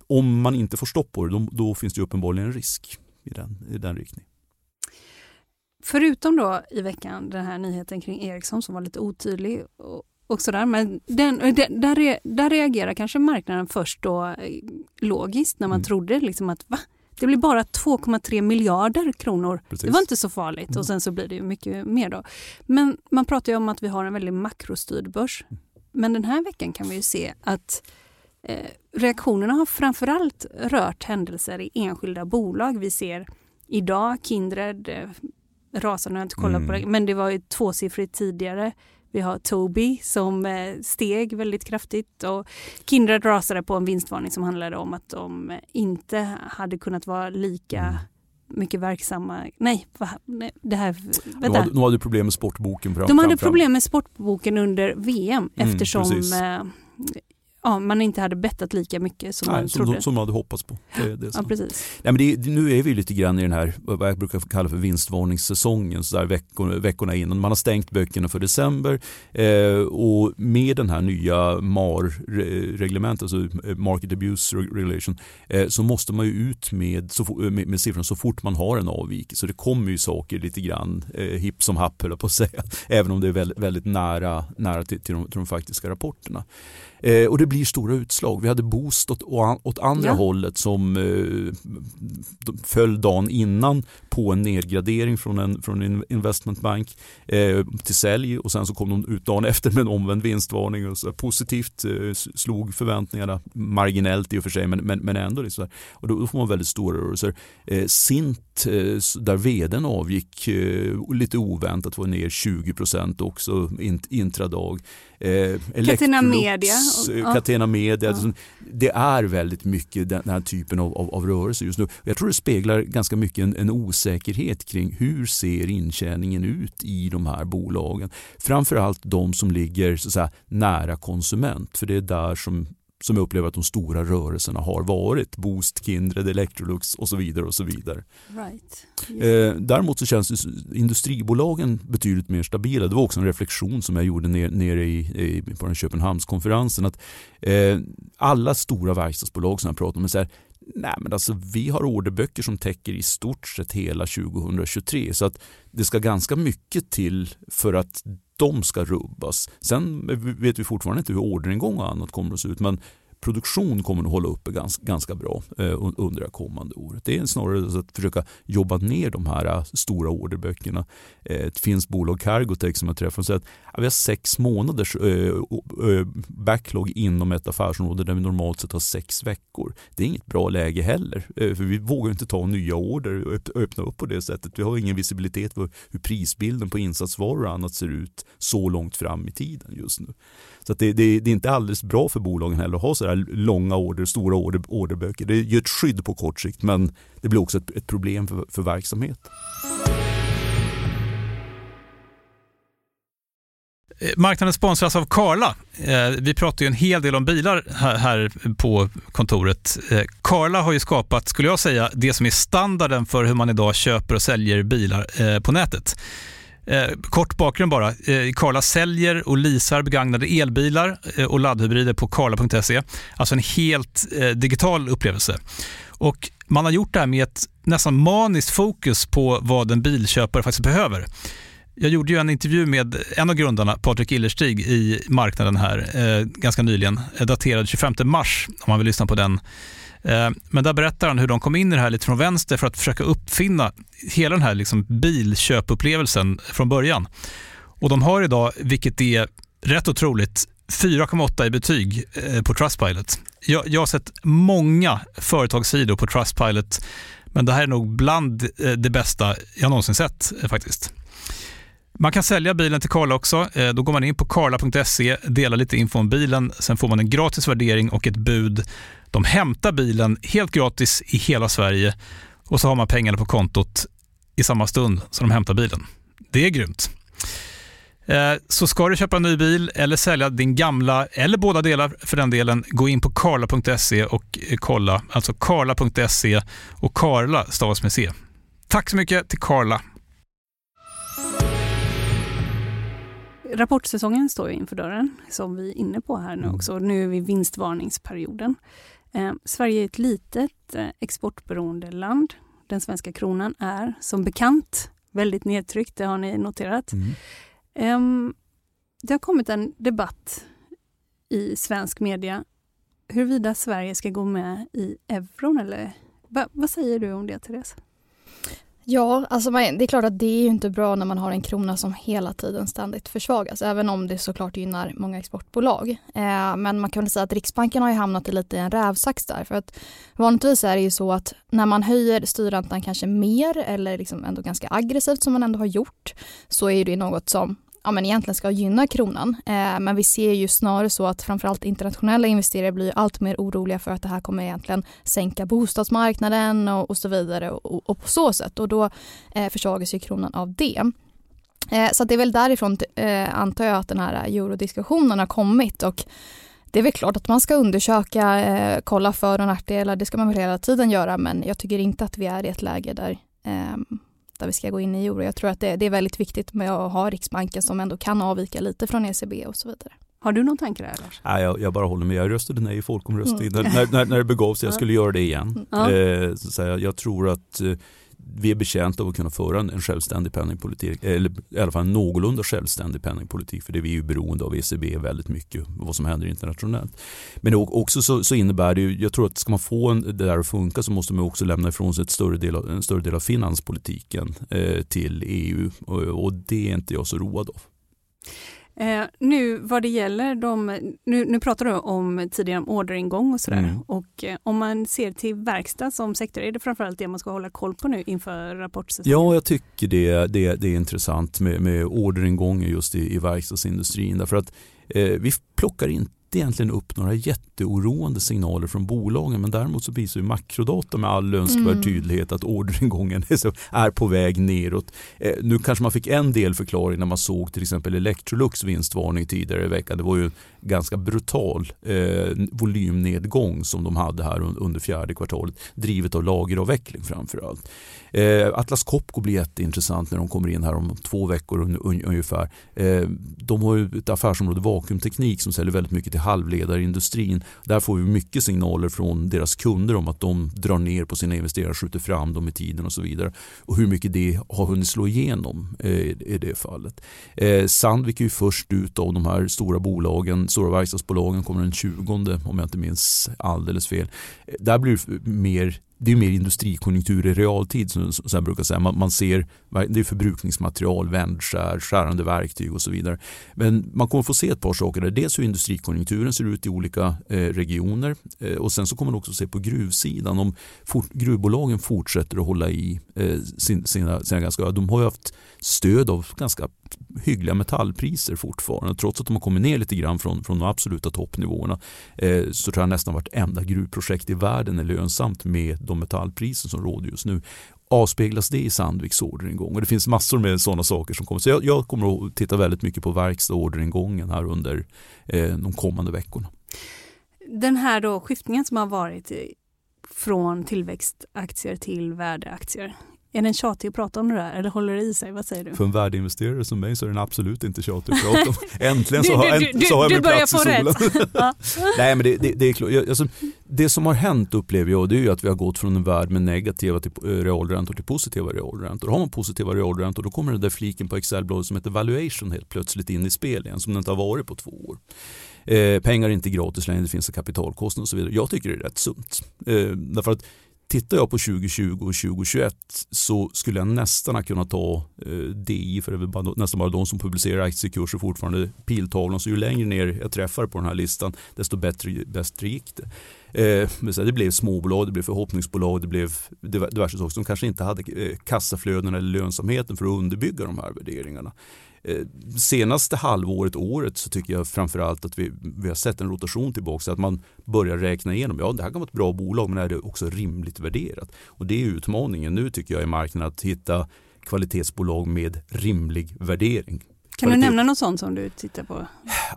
Speaker 5: om man inte får stopp på det, då, då finns det uppenbarligen en risk i den, i den riktningen.
Speaker 4: Förutom då i veckan den här nyheten kring Ericsson som var lite otydlig och, och sådär. Men den, den, där, där reagerar kanske marknaden först då eh, logiskt när man
Speaker 5: Mm.
Speaker 4: trodde liksom att va? Det blir bara 2,3 miljarder kronor.
Speaker 5: Precis.
Speaker 4: Det var inte så farligt
Speaker 5: Mm.
Speaker 4: och sen så blir det ju mycket mer då. Men man pratar ju om att vi har en väldigt makrostyrd börs. Men den här veckan kan vi ju se att eh, reaktionerna har framförallt rört händelser i enskilda bolag. Vi ser idag Kindred eh, rasar, nu har jag inte kollat på
Speaker 5: Mm.
Speaker 4: det, men det var ju tvåsiffrigt tidigare. Vi har Tobii som eh, steg väldigt kraftigt och Kindred rasade på en vinstvarning som handlade om att de eh, inte hade kunnat vara lika
Speaker 5: Mm.
Speaker 4: mycket verksamma. Nej, va, nej det här...
Speaker 5: De
Speaker 4: Vänta.
Speaker 5: hade, de hade problem med sportboken. Fram,
Speaker 4: De hade
Speaker 5: fram, fram.
Speaker 4: problem med sportboken under VM
Speaker 5: Mm,
Speaker 4: eftersom
Speaker 5: precis.
Speaker 4: Eh, ja, man inte hade bettat lika mycket som man
Speaker 5: Nej, som,
Speaker 4: trodde.
Speaker 5: de, som de hade hoppats på. Det, det är
Speaker 4: ja, precis.
Speaker 5: Nej, men det, nu är vi lite grann i den här vad jag brukar kalla för vinstvarningssäsongen så där veckorna, veckorna innan. Man har stängt böckerna för december eh, och med den här nya MAR-reglementet, alltså Market Abuse Regulation, eh, så måste man ju ut med, så, med, med siffrorna så fort man har en avvikelse. Så det kommer ju saker lite grann eh, hipp som happ höll på att säga, även om det är väldigt, väldigt nära, nära till, till, de, till de faktiska rapporterna. Eh, och det blir stora utslag. Vi hade Boost åt, åt andra
Speaker 4: Ja.
Speaker 5: hållet som eh, föll dagen innan på en nedgradering från en, från en investmentbank eh, till sälj och sen så kom de ut dagen efter med en omvänd vinstvarning. Och så positivt eh, slog förväntningarna marginellt i och för sig men, men, men ändå. Liksom. Och då, får man väldigt stora rörelser. Eh, Sint eh, där vdn avgick eh, lite oväntat var ner 20% också int, intradag. Eh,
Speaker 4: Media.
Speaker 5: eh,
Speaker 4: Ja.
Speaker 5: Catena Media.
Speaker 4: Ja.
Speaker 5: Alltså, Det är väldigt mycket den här typen av, av, av rörelser just nu. Jag tror det speglar ganska mycket en, en osäkerhet kring hur ser intjäningen ut i de här bolagen. Framförallt de som ligger så säga, nära konsument för det är där som som jag upplever att de stora rörelserna har varit. Boost, Kindred, Electrolux och så vidare. och så vidare.
Speaker 4: Right.
Speaker 5: Eh, däremot så känns industribolagen betydligt mer stabila. Det var också en reflektion som jag gjorde ner, nere i, i, på den Köpenhamnskonferensen. Att, eh, alla stora verkstadsbolag som jag pratar med säger Nej, men alltså, vi har orderböcker som täcker i stort sett hela 2023 så att det ska ganska mycket till för att de ska rubbas. Sen vet vi fortfarande inte hur orderingång och annat kommer att se ut men produktion kommer att hålla uppe ganska, ganska bra eh, under det kommande året. Det är snarare att försöka jobba ner de här eh, stora orderböckerna. Eh, ett finskt bolag, Cargotec, som jag träffade säger att ja, vi har sex månaders eh, eh, backlog inom ett affärsområde där vi normalt sett har sex veckor. Det är inget bra läge heller, eh, för vi vågar inte ta nya order och öppna upp på det sättet. Vi har ingen visibilitet på hur prisbilden på insatsvaror och annat ser ut så långt fram i tiden just nu. Så att det, det, det är inte alldeles bra för bolagen heller att ha så här långa order, stora order, orderböcker. Det ger ett skydd på kort sikt men det blir också ett, ett problem för, för verksamhet.
Speaker 3: Eh, marknaden sponsras av Karla. Eh, vi pratar ju en hel del om bilar här- på kontoret. Eh, Karla har ju skapat, skulle jag säga, det som är standarden för hur man idag köper och säljer bilar på nätet. Eh, Kort bakgrund bara. Eh, Karla säljer och leasar begagnade elbilar eh, och laddhybrider på karla.se. Alltså en helt eh, digital upplevelse. Och man har gjort det här med ett nästan maniskt fokus på vad en bilköpare faktiskt behöver. Jag gjorde ju en intervju med en av grundarna, Patrik Illerstig, i marknaden här eh, ganska nyligen, eh, daterad 25 mars, om man vill lyssna på den. Eh, men där berättar han hur de kom in i det här lite från vänster för att försöka uppfinna hela den här liksom bilköpupplevelsen från början. Och de har idag, vilket är rätt otroligt, 4,8 i betyg eh, på Trustpilot. Jag, jag har sett många företagssidor på Trustpilot, men det här är nog bland eh, det bästa jag någonsin sett faktiskt. Man kan sälja bilen till Karla också. Då går man in på karla.se, delar lite info om bilen, sen får man en gratis värdering och ett bud. De hämtar bilen helt gratis i hela Sverige och så har man pengarna på kontot i samma stund som de hämtar bilen. Det är grymt. Eh, Så ska du köpa en ny bil eller sälja din gamla, eller båda delar för den delen, gå in på karla.se och eh, kolla. Alltså karla.se och Karla stavas med C. Tack så mycket till Karla.
Speaker 4: Rapportsäsongen står ju inför dörren, som vi är inne på här nu
Speaker 5: Mm.
Speaker 4: också. Nu är vi i vinstvarningsperioden. Eh, Sverige är ett litet eh, exportberoende land. Den svenska kronan är som bekant väldigt nedtryckt, det har ni noterat.
Speaker 5: Mm.
Speaker 4: Det har kommit en debatt i svensk media huruvida Sverige ska gå med i euron eller va, vad säger du om det Therese?
Speaker 6: Ja, alltså man, det är klart att det är ju inte bra när man har en krona som hela tiden ständigt försvagas, även om det såklart gynnar många exportbolag. Eh, men man kan väl säga att Riksbanken har ju hamnat i lite en rävsax där, för att vanligtvis är det ju så att när man höjer styrräntan kanske mer eller liksom ändå ganska aggressivt som man ändå har gjort, så är det något som ja, men egentligen ska gynna kronan. Eh, men vi ser ju snarare så att framförallt internationella investerare blir allt mer oroliga för att det här kommer egentligen sänka bostadsmarknaden och, och så vidare och, och på så sätt och då eh, försvagas ju kronan av det. Eh, så att det är väl därifrån eh, antar jag att den här eurodiskussionen har kommit och det är väl klart att man ska undersöka, eh, kolla för och nackdelar, det ska man väl hela tiden göra men jag tycker inte att vi är i ett läge där ehm, där vi ska gå in i euro. Jag tror att det, det är väldigt viktigt med att ha Riksbanken som ändå kan avvika lite från ECB och så vidare.
Speaker 4: Har du någon tanke där Lars?
Speaker 5: Nej, jag, jag bara håller med. Jag röstade nej i folkomröstningen
Speaker 6: Mm.
Speaker 5: när, när, när det begav sig. Jag
Speaker 4: Ja.
Speaker 5: skulle göra det igen.
Speaker 4: Ja.
Speaker 5: Eh, så att säga, jag tror att eh, vi är betjänta av att kunna föra en självständig penningpolitik, eller i alla fall en någorlunda självständig penningpolitik, för det vi är ju beroende av ECB väldigt mycket, vad som händer internationellt. Men också så, så innebär det ju, jag tror att ska man få en, det där att funka så måste man också lämna ifrån sig ett större del av, en större del av finanspolitiken eh, till EU och, och det är inte jag så road av.
Speaker 4: Eh, nu vad det gäller de, nu, nu pratar du om tidigare om orderingång och sådär mm. och eh, om man ser till verkstad som sektor, är det framförallt det man ska hålla koll på nu inför rapportsäsongen?
Speaker 5: Ja, jag tycker det, det, det är intressant med, med orderingången just i, i verkstadsindustrin därför att eh, vi plockar inte inte egentligen upp några jätteoroande signaler från bolagen men däremot så visar ju makrodata med all önskvärd mm. tydlighet att orderingången är på väg neråt. Eh, nu kanske man fick en delförklaring när man såg till exempel Electrolux vinstvarning tidigare i veckan. Det var ju en ganska brutal eh, volymnedgång som de hade här under fjärde kvartalet drivet av lageravveckling framför allt. Eh, Atlas Copco blir jätteintressant när de kommer in här om två veckor ungefär. Eh, de har ju ett affärsområde vakuumteknik som säljer väldigt mycket till halvledarindustrin. Där får vi mycket signaler från deras kunder om att de drar ner på sina investeringar, skjuter fram dem i tiden och så vidare. Och hur mycket det har hunnit slå igenom eh, i det fallet. Eh, Sandvik är ju först ut av de här stora bolagen, stora verkstadsbolagen kommer den 20 om jag inte minns alldeles fel. Eh, där blir det mer det är mer industrikonjunktur i realtid som, som jag brukar säga. Man, man, ser det är förbrukningsmaterial, vändskär, skärande verktyg och så vidare. Men man kommer få se ett par saker. Där. Dels hur industrikonjunkturen ser ut i olika eh, regioner eh, och sen så kommer man också se på gruvsidan. Om for, gruvbolagen fortsätter att hålla i eh, sin, sina, sina ganska, de har ju haft stöd av ganska hyggliga metallpriser fortfarande. Trots att de har kommit ner lite grann från, från de absoluta toppnivåerna eh, så tror jag nästan vartenda gruvprojekt i världen är lönsamt med de metallpriser som råder just nu. Avspeglas det i Sandviks orderingång? Och det finns massor med sådana saker som kommer. Så jag, jag kommer att titta väldigt mycket på verkstad och orderingången här under eh, de kommande veckorna.
Speaker 4: Den här då skiftningen som har varit från tillväxtaktier till värdeaktier. Är den tjatig att prata om det där eller håller det i sig? Vad säger du?
Speaker 5: För en värdeinvesterare som mig så är den absolut inte tjatig att prata om. Äntligen så har, du, du, så har jag min plats i solen. Nej men det, det, det är klart. Alltså, det som har hänt upplever jag det är att vi har gått från en värld med negativa till, eh, realräntor till positiva realräntor. Har man positiva realräntor då kommer den där fliken på Excelbladet som heter valuation helt plötsligt in i spel igen som den inte har varit på två år. Eh, pengar är inte gratis längre, det finns en kapitalkostnad och så vidare. Jag tycker det är rätt sunt. Eh, därför att Tittar jag på 2020 och 2021 så skulle jag nästan ha kunnat ta eh, DI, för det är bara, nästan bara de som publicerar aktiekurser fortfarande, piltavlan. Så ju längre ner jag träffar på den här listan desto bättre, bättre gick det. Eh, det blev småbolag, det blev förhoppningsbolag, det blev diverse saker som kanske inte hade eh, kassaflöden eller lönsamheten för att underbygga de här värderingarna. Eh, senaste halvåret, året, så tycker jag framförallt att vi, vi har sett en rotation tillbaka. Att man börjar räkna igenom, ja det här kan vara ett bra bolag men är det också rimligt värderat? Och det är utmaningen nu tycker jag i marknaden att hitta kvalitetsbolag med rimlig värdering.
Speaker 4: Kan du nämna något sånt som du tittar på?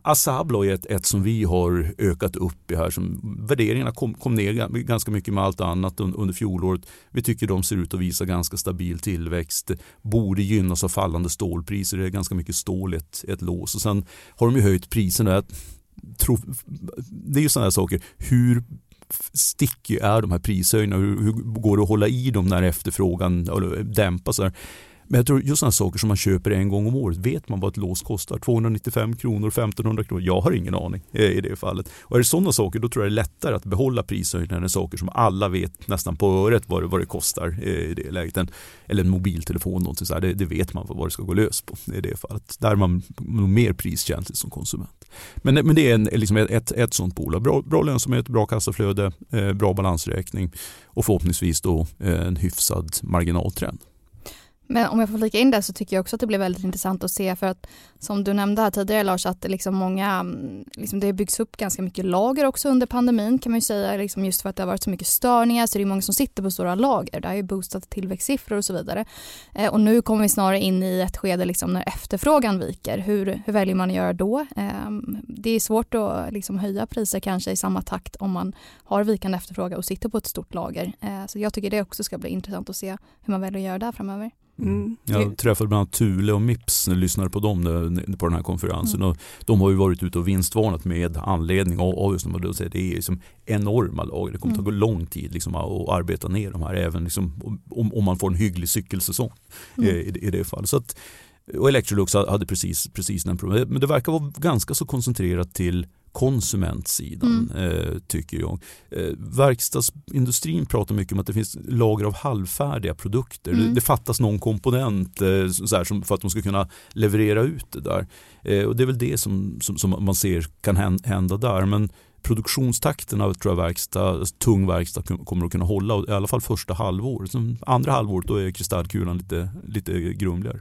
Speaker 5: Asablo är ett, ett som vi har ökat upp i här. Som, värderingarna kom, kom ner ganska mycket med allt annat under fjolåret. Vi tycker de ser ut att visa ganska stabil tillväxt. Borde gynnas av fallande stålpriser. Det är ganska mycket stål ett, ett lås. Och sen har de ju höjt priserna. Tror, det är ju sådana här saker. Hur sticky är de här prishöjningarna? Hur, hur går det att hålla i dem när efterfrågan dämpas? Men jag tror just sådana saker som man köper en gång om året, vet man vad ett lås kostar? 295 kronor, 1500 kronor? Jag har ingen aning eh, i det fallet. Och är det sådana saker då tror jag det är lättare att behålla prishöjningar än saker som alla vet nästan på öret vad det, vad det kostar eh, i det läget. eller en mobiltelefon, någonting så här, det, det, vet man vad det ska gå lös på i det fallet. Där är man mer priskänslig som konsument. Men, men det är en, liksom ett, ett, ett sådant bolag. Bra, bra lönsamhet, bra kassaflöde, eh, bra balansräkning och förhoppningsvis då eh, en hyfsad marginaltrend.
Speaker 6: Men om jag får flika in det så tycker jag också att det blir väldigt intressant att se för att som du nämnde här tidigare Lars att liksom många, mm, liksom det byggs upp ganska mycket lager också under pandemin kan man ju säga liksom just för att det har varit så mycket störningar så det är många som sitter på stora lager. Det har ju boostat tillväxtsiffror och så vidare. Eh, och nu kommer vi snarare in i ett skede liksom när efterfrågan viker. Hur, hur väljer man att göra då? Eh, det är svårt att liksom höja priser kanske i samma takt om man har vikande efterfrågan och sitter på ett stort lager. Eh, så jag tycker det också ska bli intressant att se hur man väljer att göra där framöver.
Speaker 5: Mm. Jag träffade bland annat Thule och Mips när jag lyssnade på dem på den här konferensen. Mm. Och de har ju varit ute och vinstvarnat med anledning av just de det är liksom enorma lager. Det kommer mm. ta lång tid liksom att arbeta ner de här även liksom, om, om man får en hygglig cykelsäsong mm. i, i det fallet. Så att, och Electrolux hade precis, precis den problemet. Men det verkar vara ganska så koncentrerat till konsumentsidan mm. eh, tycker jag. Eh, verkstadsindustrin pratar mycket om att det finns lager av halvfärdiga produkter. Mm. Det, fattas någon komponent eh, så här, för att de ska kunna leverera ut det där. Och det är väl det som, som, som, man ser kan hända där. Men produktionstakten av tror jag, verkstad, tung verkstad kommer att kunna hålla i alla fall första halvåret. Andra halvåret då är kristallkulan lite, lite grumligare.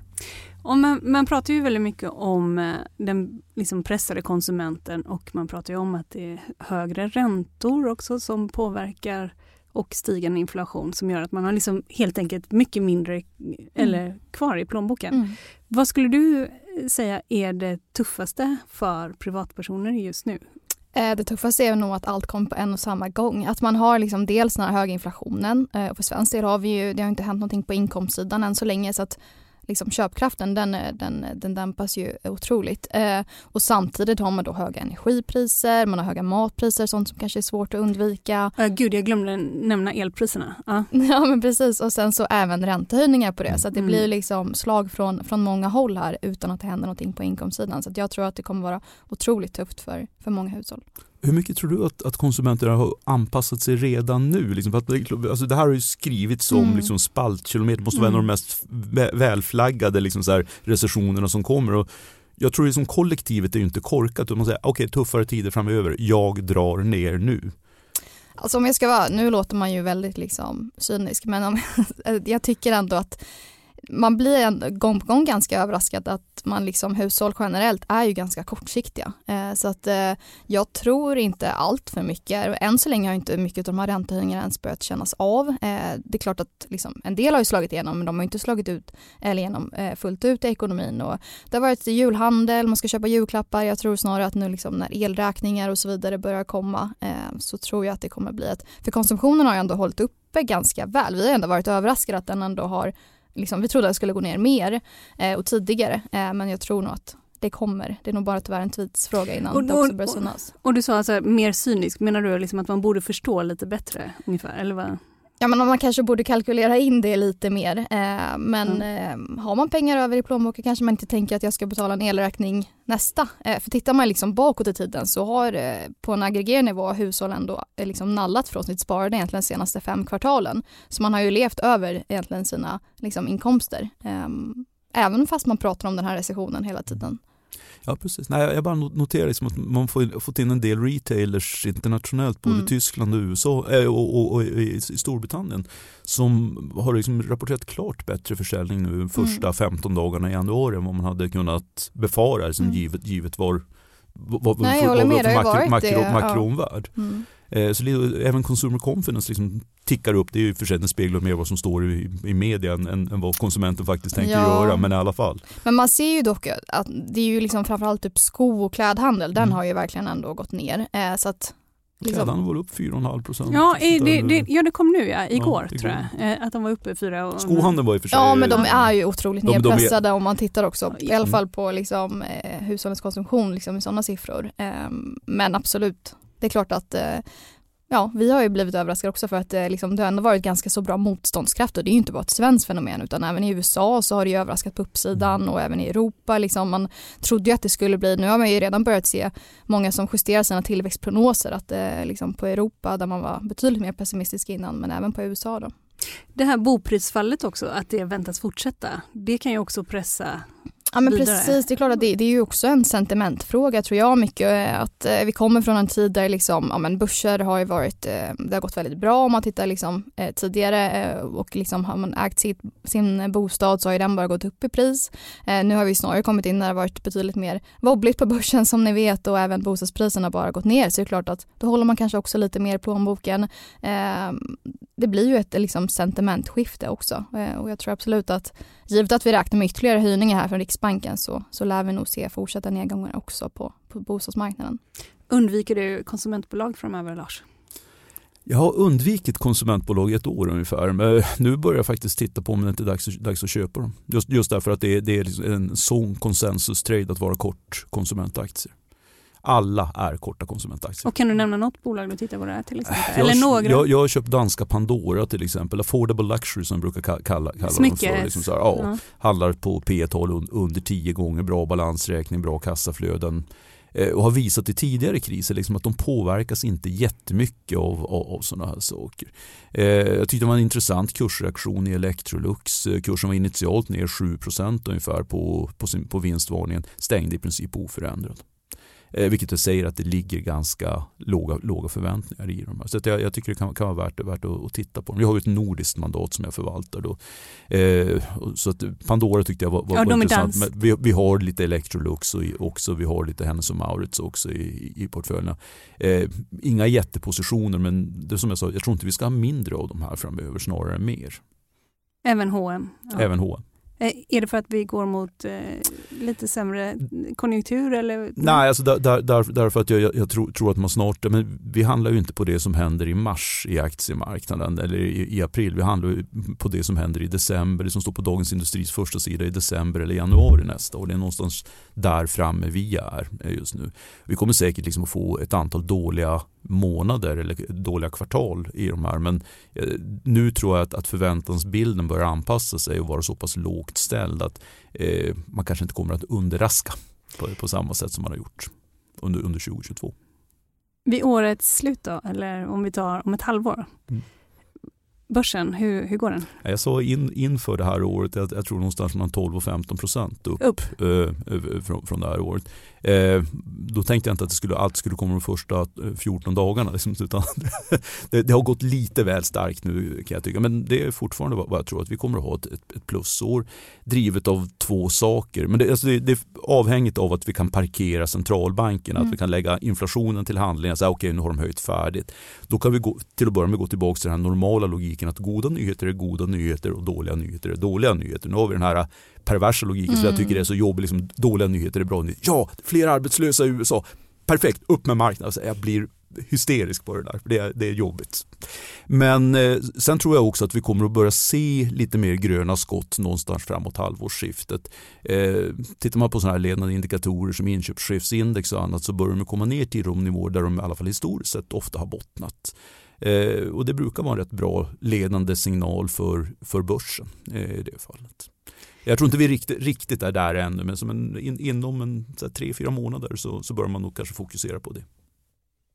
Speaker 4: Och man, man pratar ju väldigt mycket om eh, den liksom pressade konsumenten och man pratar ju om att det är högre räntor också som påverkar och stigande inflation som gör att man har liksom helt enkelt mycket mindre mm. eller kvar i plånboken. Mm. Vad skulle du säga är det tuffaste för privatpersoner just nu?
Speaker 6: Eh, det tuffaste är nog att allt kommer på en och samma gång. Att man har liksom dels den här höga inflationen. Eh, för svensk del har vi ju, det har inte hänt någonting på inkomstsidan än så länge så att liksom köpkraften den, den, den dämpas ju otroligt. Eh, och samtidigt har man då höga energipriser, man har höga matpriser, sånt som kanske är svårt att undvika.
Speaker 4: Uh, gud, jag glömde nämna elpriserna. Uh.
Speaker 6: Ja men precis och sen så även räntehöjningar på det så att det mm. blir liksom slag från, från många håll här utan att det händer någonting på inkomstsidan. Så jag tror att det kommer vara otroligt tufft för, för många hushåll.
Speaker 5: Hur mycket tror du att, att konsumenterna har anpassat sig redan nu? Liksom, att, alltså det här har ju skrivits om mm. liksom, spaltkilometer, måste vara mm. en av de mm. mest välflaggade liksom, så här, recessionerna som kommer. Och jag tror liksom, kollektivet är inte korkat, man säger okej okay, tuffare tider framöver, jag drar ner nu.
Speaker 6: Alltså om jag ska vara, nu låter man ju väldigt liksom cynisk men om, jag tycker ändå att man blir en, gång på gång ganska överraskad att man liksom hushåll generellt är ju ganska kortsiktiga. Eh, så att eh, jag tror inte allt för mycket. Än så länge har inte mycket av de här räntehöjningarna ens börjat kännas av. Eh, det är klart att liksom, en del har ju slagit igenom men de har inte slagit ut eller igenom eh, fullt ut i ekonomin. Och det har varit julhandel, man ska köpa julklappar. Jag tror snarare att nu liksom när elräkningar och så vidare börjar komma eh, så tror jag att det kommer bli ett, för konsumtionen har ju ändå hållit uppe ganska väl. Vi har ändå varit överraskade att den ändå har liksom, vi trodde att det skulle gå ner mer eh, och tidigare eh, men jag tror nog att det kommer. Det är nog bara tyvärr en tidsfråga innan och, det också börjar synas.
Speaker 4: Och, och du sa alltså mer cynisk, menar du liksom att man borde förstå lite bättre ungefär? Eller vad?
Speaker 6: Ja men man kanske borde kalkylera in det lite mer. Eh, men mm. eh, har man pengar över i plånboken kanske man inte tänker att jag ska betala en elräkning nästa. Eh, för tittar man liksom bakåt i tiden så har eh, på en aggregerad nivå hushåll ändå eh, liksom nallat från sitt sparande egentligen de senaste fem kvartalen. Så man har ju levt över egentligen sina liksom, inkomster. Ehm, även fast man pratar om den här recessionen hela tiden.
Speaker 5: Ja precis. Nej, jag bara noterar liksom att man får fått in en del retailers internationellt både mm. i Tyskland och USA äh, och, och, och, i Storbritannien som har liksom rapporterat klart bättre försäljning nu första mm. 15 dagarna i januari än vad man hade kunnat befara liksom, mm. givet, givet var vad,
Speaker 6: Nej, jag håller med, det har
Speaker 5: makro, makro, makroomvärld. Ja. Mm. Eh, så även consumer confidence liksom tickar upp. Det är ju för sig en speglar mer vad som står i, i media än, än, vad konsumenten faktiskt tänker ja. göra. Men i alla fall.
Speaker 6: Men man ser ju dock att det är ju liksom framförallt typ sko och klädhandel. Den mm. har ju verkligen ändå gått ner. Eh, så att
Speaker 5: Liksom. Klädhandeln var upp 4,5 procent.
Speaker 4: Ja, det, det, ja, det kom nu ja, igår, ja, tror jag. Eh, att de var uppe 4 och...
Speaker 5: Skohandeln var i och för sig...
Speaker 6: Ja, men de är ju otroligt de, nedpressade de är... om man tittar också. I alla fall på liksom, eh, hushållens konsumtion liksom, i sådana siffror. Eh, men absolut, det är klart att eh, ja, vi har ju blivit överraskade också för att eh, liksom, det har ändå varit ganska så bra motståndskraft och det är ju inte bara ett svenskt fenomen utan även i USA så har det ju överraskat på uppsidan mm. och även i Europa. Liksom, man trodde ju att det skulle bli, nu har man ju redan börjat se många som justerar sina tillväxtprognoser att eh, liksom på Europa där man var betydligt mer pessimistisk innan men även på USA då.
Speaker 4: Det här boprisfallet också, att det väntas fortsätta, det kan ju också pressa
Speaker 6: Ja men vidare. precis, det är klart att det, det, är ju också en sentimentfråga tror jag mycket. Att eh, vi kommer från en tid där liksom, ja, men börser har ju varit, eh, det har gått väldigt bra om man tittar liksom, eh, tidigare eh, och liksom har man ägt sitt, sin bostad så har ju den bara gått upp i pris. Eh, nu har vi snarare kommit in när det har varit betydligt mer wobbligt på börsen som ni vet och även bostadspriserna bara gått ner så det är klart att då håller man kanske också lite mer plånboken. Eh, det blir ju ett liksom, sentimentskifte också och jag tror absolut att givet att vi räknar med ytterligare höjningar här från Riksbanken så, så lär vi nog se fortsatta nedgångar också på, på bostadsmarknaden.
Speaker 4: Undviker du konsumentbolag framöver Lars?
Speaker 5: Jag har undvikit konsumentbolag i ett år ungefär. Men nu börjar jag faktiskt titta på om det inte är dags, dags att köpa dem. Just, just därför att det är, det är liksom en sån konsensus-trade att vara kort konsumentaktier. Alla är korta konsumentaktier.
Speaker 4: Och kan du nämna något bolag du tittar på där till exempel?
Speaker 5: Jag,
Speaker 4: Eller några?
Speaker 5: jag, jag har köpt danska Pandora till exempel. Affordable Luxury som jag brukar kalla, kalla
Speaker 4: Smyckes.
Speaker 5: dem för. Liksom så här, ja,
Speaker 4: Ja.
Speaker 5: Handlar på P tal un, under 10 gånger, bra balansräkning, bra kassaflöden. Eh, och har visat i tidigare kriser liksom att de påverkas inte jättemycket av, av, av sådana här saker. Eh, jag tyckte det var en intressant kursreaktion i Electrolux. Eh, Kursen var initialt ner 7% ungefär på, på, sin, på vinstvarningen. Stängde i princip oförändrad. Eh, vilket det säger att det ligger ganska låga, låga förväntningar i de här. Så att jag, jag tycker det kan, kan vara värt, värt att, att titta på. Vi har ju ett nordiskt mandat som jag förvaltar. Då. Eh, så att Pandora tyckte jag var, var,
Speaker 4: Ja,
Speaker 5: var intressant. Men vi, vi har lite Electrolux och i- också. Vi har lite Hennes och Mauritz också i, i portföljerna. Eh, inga jättepositioner men det som jag sa, jag tror inte vi ska ha mindre av de här framöver snarare än mer.
Speaker 4: Även H&M. Ja.
Speaker 5: Även H&M.
Speaker 4: Eh, är det för att vi går mot eh, lite sämre konjunktur eller?
Speaker 5: Nej, alltså där, där, där, därför att jag, jag, jag tror, tror att man snart, men vi handlar ju inte på det som händer i mars i aktiemarknaden eller i, i april. Vi handlar ju på det som händer i december, det som står på Dagens Industris första sida i december eller januari nästa år. Det är någonstans där framme vi är eh, just nu. Vi kommer säkert liksom att få ett antal dåliga månader eller dåliga kvartal i de här men eh, nu tror jag att, att förväntansbilden börjar anpassa sig och vara så pass lågt ställd att eh, man kanske inte kommer att underraska på, på samma sätt som man har gjort under, under 2022.
Speaker 4: Vid årets slut då, eller om vi tar om ett halvår?
Speaker 5: Mm.
Speaker 4: Börsen, hur, hur går den?
Speaker 5: Jag sa in, inför det här året att jag tror någonstans mellan 12 och 15 procent upp,
Speaker 4: Upp.
Speaker 5: eh, eh, från, från det här året. Eh, då tänkte jag inte att det skulle, allt skulle komma de första eh, 14 dagarna. Liksom, utan det, det har gått lite väl starkt nu kan jag tycka. Men det är fortfarande vad jag tror att vi kommer att ha ett, ett, plusår. Drivet av två saker. Men det, alltså det, det är avhängigt av att vi kan parkera centralbankerna.
Speaker 4: Mm.
Speaker 5: Att vi kan lägga inflationen till handlingar. Okej, okay, nu har de höjt färdigt. Då kan vi gå, till att börja med gå tillbaka till den normala logiken att goda nyheter är goda nyheter och dåliga nyheter är dåliga nyheter. Nu har vi den här äh, perversa logiken som jag tycker är så jobbig. Liksom, dåliga nyheter är bra nyheter. Ja, fler arbetslösa i USA. Perfekt, upp med marknaden. Alltså, jag blir hysterisk på det där, det är, det är jobbigt. Men eh, sen tror jag också att vi kommer att börja se lite mer gröna skott någonstans framåt halvårsskiftet. Eh, tittar man på sådana här ledande indikatorer som inköpschefsindex och annat så börjar de komma ner till de nivåer där de i alla fall historiskt sett ofta har bottnat. Eh, och det brukar vara en rätt bra ledande signal för, för börsen eh, i det fallet. Jag tror inte vi riktigt, riktigt är där ännu men som en, in, inom en, så här, tre, fyra månader så, så bör man nog kanske fokusera på det.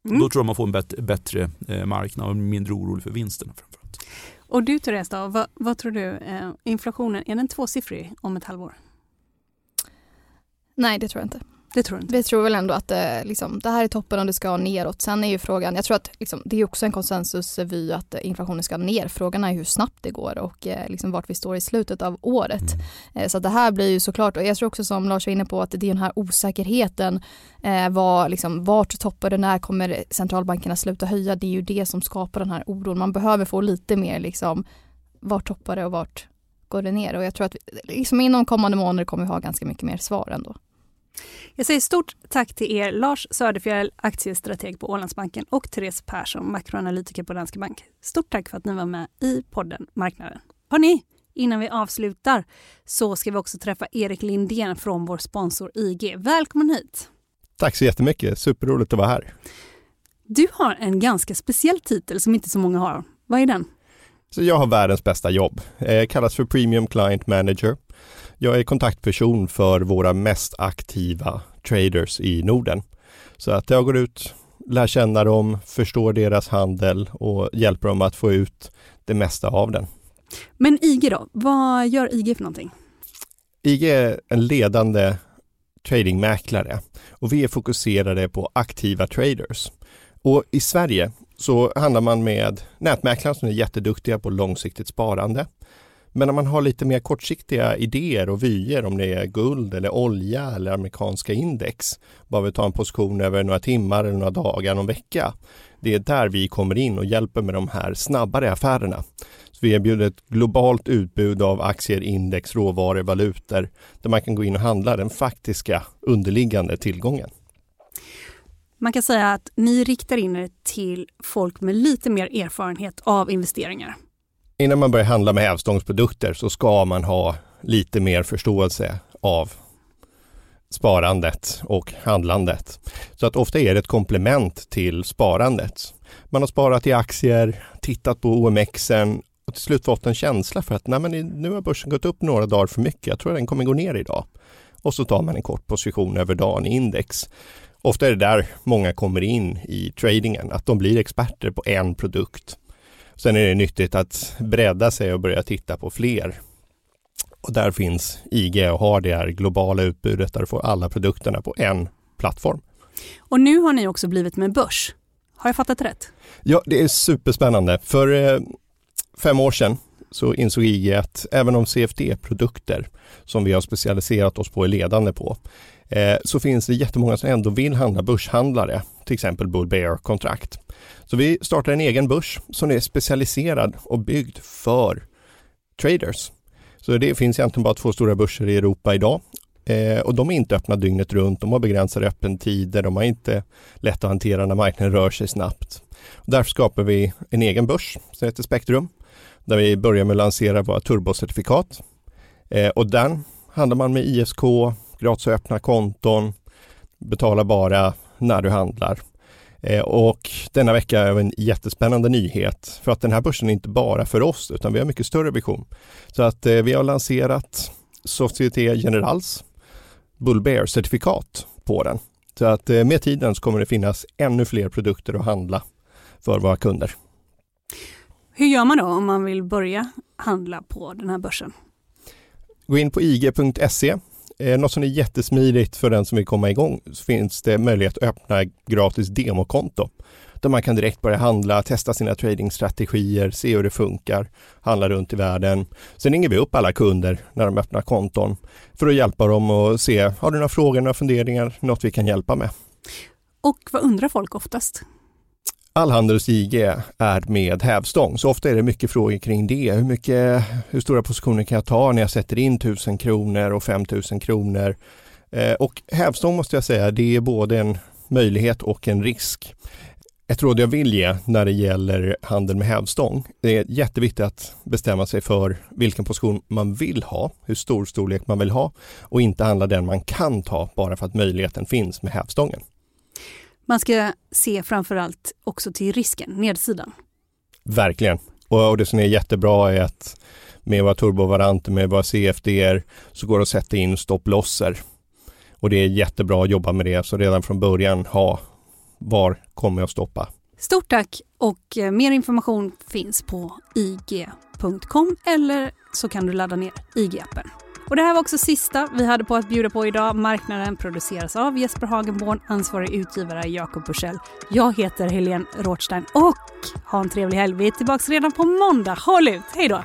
Speaker 4: Mm.
Speaker 5: Då tror jag man får en bättre, bättre eh, marknad och mindre orolig för vinsterna framförallt.
Speaker 4: Och du Therese, då, vad, vad tror du? Eh, inflationen, är den tvåsiffrig om ett halvår?
Speaker 6: Nej, det tror jag inte.
Speaker 4: Det tror inte?
Speaker 6: Vi tror väl ändå att eh, liksom, det här är toppen och det ska neråt. Sen är ju frågan, jag tror att liksom, det är också en konsensusvy att eh, inflationen ska ner. Frågan är hur snabbt det går och eh, liksom vart vi står i slutet av året. Eh, så att det här blir ju såklart, och jag tror också som Lars var inne på att det är den här osäkerheten. Eh, vad, liksom, vart toppar det, när kommer centralbankerna sluta höja? Det är ju det som skapar den här oron. Man behöver få lite mer liksom, vart toppar det och vart går det ner? Och jag tror att vi, liksom, inom kommande månader kommer vi ha ganska mycket mer svar ändå.
Speaker 4: Jag säger stort tack till er Lars Söderfjell, aktiestrateg på Ålandsbanken och Therese Persson, makroanalytiker på Danske Bank. Stort tack för att ni var med i podden Marknaden. Hörni, innan vi avslutar så ska vi också träffa Erik Lindén från vår sponsor IG. Välkommen hit!
Speaker 7: Tack så jättemycket, superroligt att vara här.
Speaker 4: Du har en ganska speciell titel som inte så många har. Vad är den?
Speaker 7: Så jag har världens bästa jobb, eh, kallas för Premium Client Manager. Jag är kontaktperson för våra mest aktiva traders i Norden. Så att jag går ut, lär känna dem, förstår deras handel och hjälper dem att få ut det mesta av den.
Speaker 4: Men IG då? Vad gör IG för någonting?
Speaker 7: IG är en ledande tradingmäklare och vi är fokuserade på aktiva traders. Och i Sverige så handlar man med nätmäklare som är jätteduktiga på långsiktigt sparande. Men när man har lite mer kortsiktiga idéer och vyer om det är guld eller olja eller amerikanska index, bara vi tar en position över några timmar eller några dagar, någon vecka. Det är där vi kommer in och hjälper med de här snabbare affärerna. Så vi erbjuder ett globalt utbud av aktier, index, råvaror, valutor där man kan gå in och handla den faktiska underliggande tillgången.
Speaker 4: Man kan säga att ni riktar in er till folk med lite mer erfarenhet av investeringar.
Speaker 7: Innan man börjar handla med hävstångsprodukter så ska man ha lite mer förståelse av sparandet och handlandet. Så att ofta är det ett komplement till sparandet. Man har sparat i aktier, tittat på OMXen och till slut fått en känsla för att nej men nu har börsen gått upp några dagar för mycket. Jag tror att den kommer gå ner idag. Och så tar man en kort position över dagen i index. Ofta är det där många kommer in i tradingen, att de blir experter på en produkt. Sen är det nyttigt att bredda sig och börja titta på fler. Och där finns IG och har det här globala utbudet där du får alla produkterna på en plattform.
Speaker 4: Och nu har ni också blivit med börs. Har jag fattat rätt?
Speaker 7: Ja, det är superspännande. För eh, fem år sedan så insåg IG att även om CFD-produkter som vi har specialiserat oss på är ledande på, eh, så finns det jättemånga som ändå vill handla börshandlare, till exempel Bull Bear-kontrakt. Så vi startar en egen börs som är specialiserad och byggd för traders. Så det finns egentligen bara två stora börser i Europa idag eh, och de är inte öppna dygnet runt. De har begränsade öppettider. De har inte lätt att hantera när marknaden rör sig snabbt. Och därför skapar vi en egen börs som heter Spektrum där vi börjar med att lansera våra turbocertifikat. Eh, och den handlar man med ISK, gratis att öppna konton, betala bara när du handlar. Eh, och denna vecka är en jättespännande nyhet för att den här börsen är inte bara för oss utan vi har mycket större vision. Så att eh, vi har lanserat Société Generals Bull Bear-certifikat på den. Så att eh, med tiden så kommer det finnas ännu fler produkter att handla för våra kunder.
Speaker 4: Hur gör man då om man vill börja handla på den här börsen?
Speaker 7: Gå in på ig.se. Eh, något som är jättesmidigt för den som vill komma igång så finns det möjlighet att öppna gratis demokonto där man kan direkt börja handla, testa sina tradingstrategier, se hur det funkar, handla runt i världen. Sen ringer vi upp alla kunder när de öppnar konton för att hjälpa dem och se, har du några frågor, några funderingar, något vi kan hjälpa med?
Speaker 4: Och vad undrar folk oftast?
Speaker 7: All handel hos IG är med hävstång, så ofta är det mycket frågor kring det. Hur, mycket, hur stora positioner kan jag ta när jag sätter in 1000 kronor och 5000 kronor? Eh, och hävstång måste jag säga, det är både en möjlighet och en risk. Ett råd jag vill ge när det gäller handel med hävstång, det är jätteviktigt att bestämma sig för vilken position man vill ha, hur stor storlek man vill ha och inte handla den man kan ta bara för att möjligheten finns med hävstången.
Speaker 4: Man ska se framförallt också till risken, nedsidan.
Speaker 7: Verkligen. Och, och det som är jättebra är att med våra turbovaranter, med våra CFDR så går det att sätta in stopplosser. Och det är jättebra att jobba med det, så redan från början ha var kommer jag att stoppa.
Speaker 4: Stort tack och eh, mer information finns på ig.com eller så kan du ladda ner IG-appen. Och det här var också sista vi hade på att bjuda på idag. Marknaden produceras av Jesper Hagenborn, ansvarig utgivare Jakob Bursell. Jag heter Helene Rothstein och ha en trevlig helg. Vi är tillbaka redan på måndag. Håll ut, hej då!